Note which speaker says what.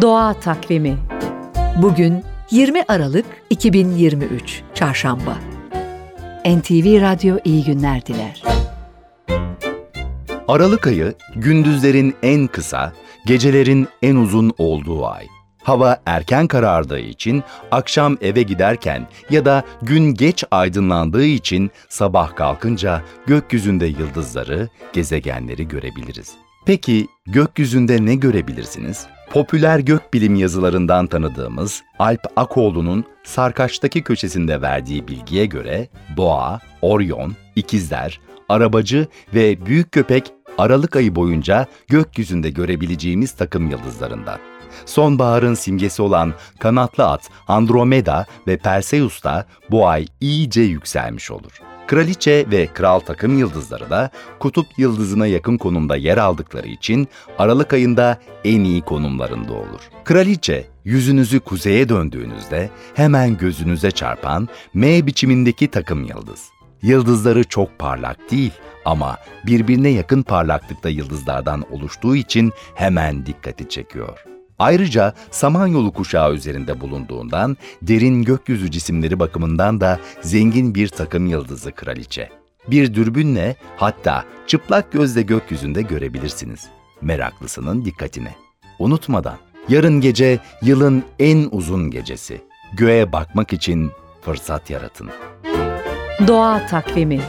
Speaker 1: Doğa Takvimi Bugün 20 Aralık 2023 Çarşamba NTV Radyo iyi günler diler.
Speaker 2: Aralık ayı gündüzlerin en kısa, gecelerin en uzun olduğu ay. Hava erken karardığı için akşam eve giderken ya da gün geç aydınlandığı için sabah kalkınca gökyüzünde yıldızları, gezegenleri görebiliriz. Peki gökyüzünde ne görebilirsiniz? Popüler gökbilim yazılarından tanıdığımız Alp Akoğlu'nun Sarkaç'taki köşesinde verdiği bilgiye göre Boğa, Orion, İkizler, Arabacı ve Büyük Köpek Aralık ayı boyunca gökyüzünde görebileceğimiz takım yıldızlarından. Sonbaharın simgesi olan kanatlı at Andromeda ve Perseus da bu ay iyice yükselmiş olur. Kraliçe ve kral takım yıldızları da kutup yıldızına yakın konumda yer aldıkları için Aralık ayında en iyi konumlarında olur. Kraliçe yüzünüzü kuzeye döndüğünüzde hemen gözünüze çarpan M biçimindeki takım yıldız. Yıldızları çok parlak değil ama birbirine yakın parlaklıkta yıldızlardan oluştuğu için hemen dikkati çekiyor. Ayrıca Samanyolu kuşağı üzerinde bulunduğundan derin gökyüzü cisimleri bakımından da zengin bir takım yıldızı kraliçe. Bir dürbünle hatta çıplak gözle gökyüzünde görebilirsiniz. Meraklısının dikkatine. Unutmadan yarın gece yılın en uzun gecesi. Göğe bakmak için fırsat yaratın.
Speaker 1: Doğa Takvimi